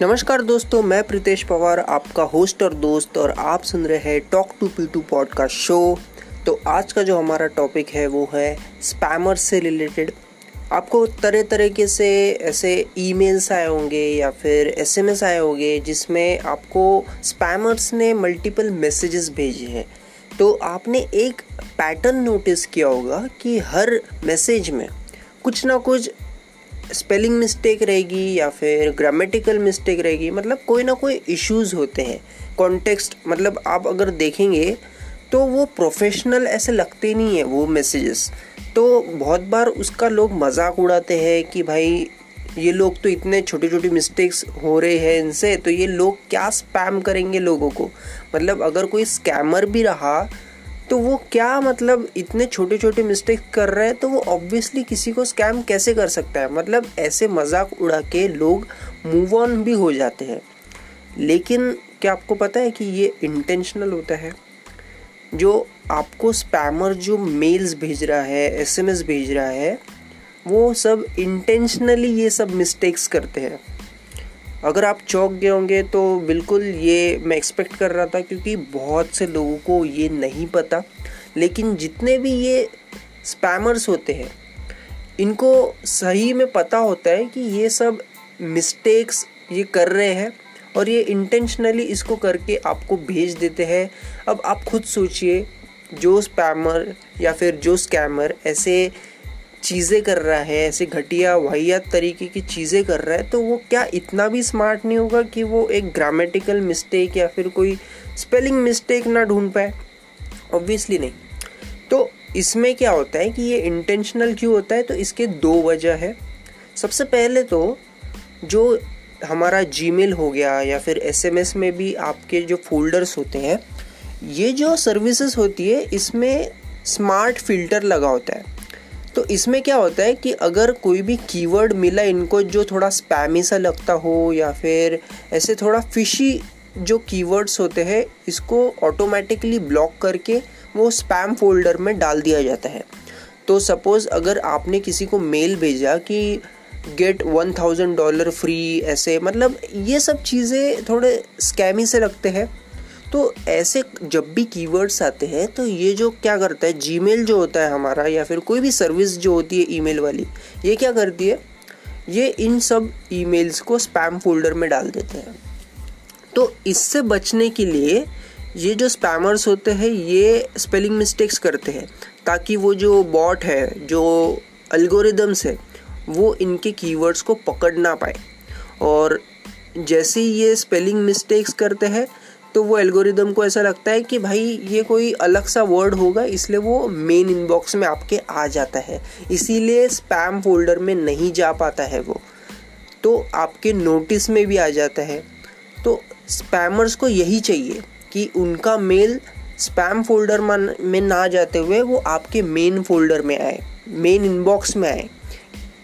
नमस्कार दोस्तों, मैं प्रीतेश पवार, आपका होस्ट और दोस्त, और आप सुन रहे हैं talk to P two podcast show तो आज का जो हमारा टॉपिक है, वो है स्पैमर से रिलेटेड आपको तरह तरीके से ऐसे ईमेल्स आए होंगे या फिर एसएमएस आए होंगे, जिसमें आपको स्पैमर्स ने मल्टीपल मैसेजेस भेजे हैं। तो आपने एक पैटर्न नोटिस किया होगा कि हर मैसेज में कुछ ना कुछ स्पेलिंग मिस्टेक रहेगी या फिर ग्रामेटिकल मिस्टेक रहेगी मतलब कोई ना कोई इश्यूज़ होते हैं। कॉन्टेक्स्ट मतलब आप अगर देखेंगे तो वो प्रोफेशनल ऐसे लगते नहीं है, वो मैसेजेस तो बहुत बार उसका लोग मज़ाक उड़ाते हैं कि भाई, ये लोग तो इतने छोटी छोटी मिस्टेक्स हो रहे हैं इनसे तो ये लोग क्या स्पैम करेंगे लोगों को? मतलब अगर कोई स्कैमर भी रहा तो वो क्या मतलब इतने छोटे छोटे मिस्टेक कर रहे हैं? तो वो ऑब्वियसली किसी को स्कैम कैसे कर सकता है? मतलब ऐसे मज़ाक उड़ा के लोग मूव ऑन भी हो जाते हैं। लेकिन क्या आपको पता है कि ये इंटेंशनल होता है? जो आपको स्पैमर जो मेल्स भेज रहा है एसएमएस भेज रहा है, वो सब इंटेंशनली ये सब मिस्टेक्स करते हैं। अगर आप चौक गए होंगे तो बिल्कुल ये मैं एक्सपेक्ट कर रहा था क्योंकि बहुत से लोगों को ये नहीं पता। लेकिन जितने भी ये स्पैमर्स होते हैं, इनको सही में पता होता है कि ये सब मिस्टेक्स ये कर रहे हैं और ये इंटेंशनली इसको करके आपको भेज देते हैं। अब आप खुद सोचिए, जो स्पैमर या फिर जो स्कैमर ऐसे चीज़ें कर रहा है, ऐसे घटिया, वाहियात तरीके की चीज़ें कर रहा है तो वो क्या इतना भी स्मार्ट नहीं होगा कि वो एक ग्रामेटिकल मिस्टेक या फिर कोई स्पेलिंग मिस्टेक ना ढूंढ पाए? ऑब्वियसली नहीं. तो इसमें क्या होता है कि ये इंटेंशनल क्यों होता है? तो इसके दो वजह है। सबसे पहले तो जो हमारा जीमेल हो गया या फिर एसएमएस में भी आपके जो फोल्डर्स होते हैं, ये जो सर्विसेज़ होती है, इसमें स्मार्ट फ़िल्टर लगा होता है। तो इसमें क्या होता है कि अगर कोई भी कीवर्ड मिला इनको जो थोड़ा स्पैमी सा लगता हो या फिर ऐसे थोड़ा फिशी जो कीवर्ड्स होते हैं, इसको ऑटोमेटिकली ब्लॉक करके वो स्पैम फोल्डर में डाल दिया जाता है। तो सपोज़ अगर आपने किसी को मेल भेजा कि get one thousand dollar free ऐसे मतलब ये सब चीज़ें थोड़े स्कैमी से लगते हैं। तो ऐसे जब भी कीवर्ड्स आते हैं तो ये जो क्या करता है जीमेल जो होता है हमारा या फिर कोई भी सर्विस जो होती है ईमेल वाली, ये क्या करती है? ये इन सब ईमेल्स को स्पैम फोल्डर में डाल देते हैं। तो इससे बचने के लिए ये जो स्पैमर्स होते हैं, ये स्पेलिंग मिस्टेक्स करते हैं, ताकि वो जो बॉट है, जो अल्गोरिदम्स है, वो इनके कीवर्ड्स को पकड़ ना पाए। और जैसे ये स्पेलिंग मिस्टेक्स करते हैं तो वो एल्गोरिदम को ऐसा लगता है कि भाई, ये कोई अलग सा वर्ड होगा, इसलिए वो मेन इनबॉक्स में आपके आ जाता है। इसीलिए स्पैम फोल्डर में नहीं जा पाता है वो। तो आपके नोटिस में भी आ जाता है। तो स्पैमर्स को यही चाहिए कि उनका मेल स्पैम फोल्डर में ना जाते हुए वो आपके मेन फोल्डर में आए मेन इनबॉक्स में आए।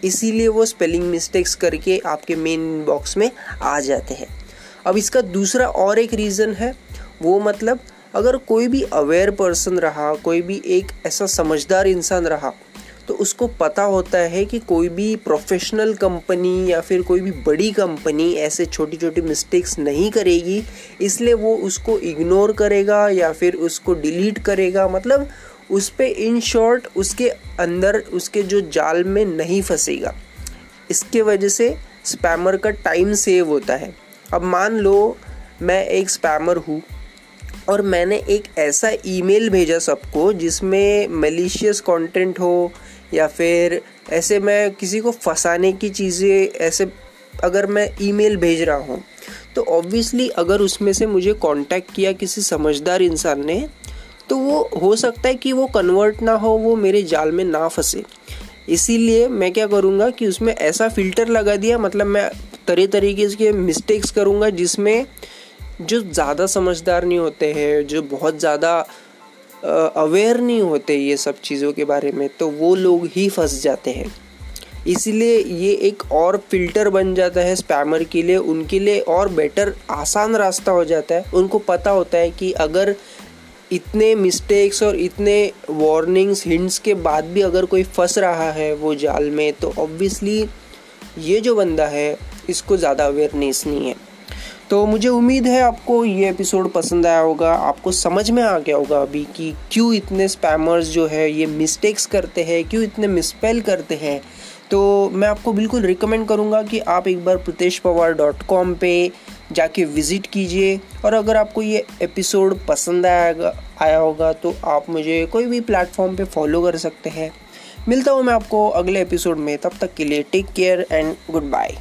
इसीलिए वो स्पेलिंग मिस्टेक्स करके आपके मेन इनबॉक्स में आ जाते हैं। अब इसका दूसरा और एक रीज़न है, वो मतलब अगर कोई भी अवेयर पर्सन रहा, कोई भी एक ऐसा समझदार इंसान रहा तो उसको पता होता है कि कोई भी प्रोफेशनल कंपनी या फिर कोई भी बड़ी कंपनी ऐसे छोटी छोटी मिस्टेक्स नहीं करेगी, इसलिए वो उसको इग्नोर करेगा या फिर उसको डिलीट करेगा। मतलब उस पर इन शॉर्ट उसके अंदर उसके जो जाल में नहीं फंसेगा। इसके वजह से स्पैमर का टाइम सेव होता है। अब मान लो मैं एक स्पैमर हूँ और मैंने एक ऐसा ईमेल भेजा सबको जिसमें मलिशियस कंटेंट हो या फिर ऐसे मैं किसी को फंसाने की चीज़ें ऐसे अगर मैं ईमेल भेज रहा हूँ तो ऑब्वियसली अगर उसमें से मुझे कांटेक्ट किया किसी समझदार इंसान ने तो वो हो सकता है कि वो कन्वर्ट ना हो, वो मेरे जाल में ना फंसे। इसीलिए मैं क्या करूँगा कि उसमें ऐसा फ़िल्टर लगा दिया मतलब मैं तरह तरीके के मिस्टेक्स करूँगा जिसमें जो ज़्यादा समझदार नहीं होते हैं, जो बहुत ज़्यादा अवेयर नहीं होते ये सब चीज़ों के बारे में तो वो लोग ही फंस जाते हैं। इसीलिए ये एक और फ़िल्टर बन जाता है स्पैमर के लिए, उनके लिए और बेटर आसान रास्ता हो जाता है। उनको पता होता है कि अगर इतने मिस्टेक्स और इतने वार्निंग्स हिंट्स के बाद भी अगर कोई फंस रहा है वो जाल में तो ऑब्वियसली ये जो बंदा है इसको ज़्यादा अवेयरनेस नहीं है। तो मुझे उम्मीद है आपको ये एपिसोड पसंद आया होगा, आपको समझ में आ गया होगा अभी कि क्यों इतने स्पैमर्स जो है, ये मिस्टेक्स करते हैं, क्यों इतने मिसपेल करते हैं। तो मैं आपको बिल्कुल रिकमेंड करूँगा कि आप एक बार प्रतेश पवार डॉट कॉम पर जाके विज़िट कीजिए। और अगर आपको ये एपिसोड पसंद आएगा, आया होगा तो आप मुझे कोई भी प्लेटफॉर्म पे फॉलो कर सकते हैं। मिलता हूँ मैं आपको अगले एपिसोड में, तब तक के लिए take care and good bye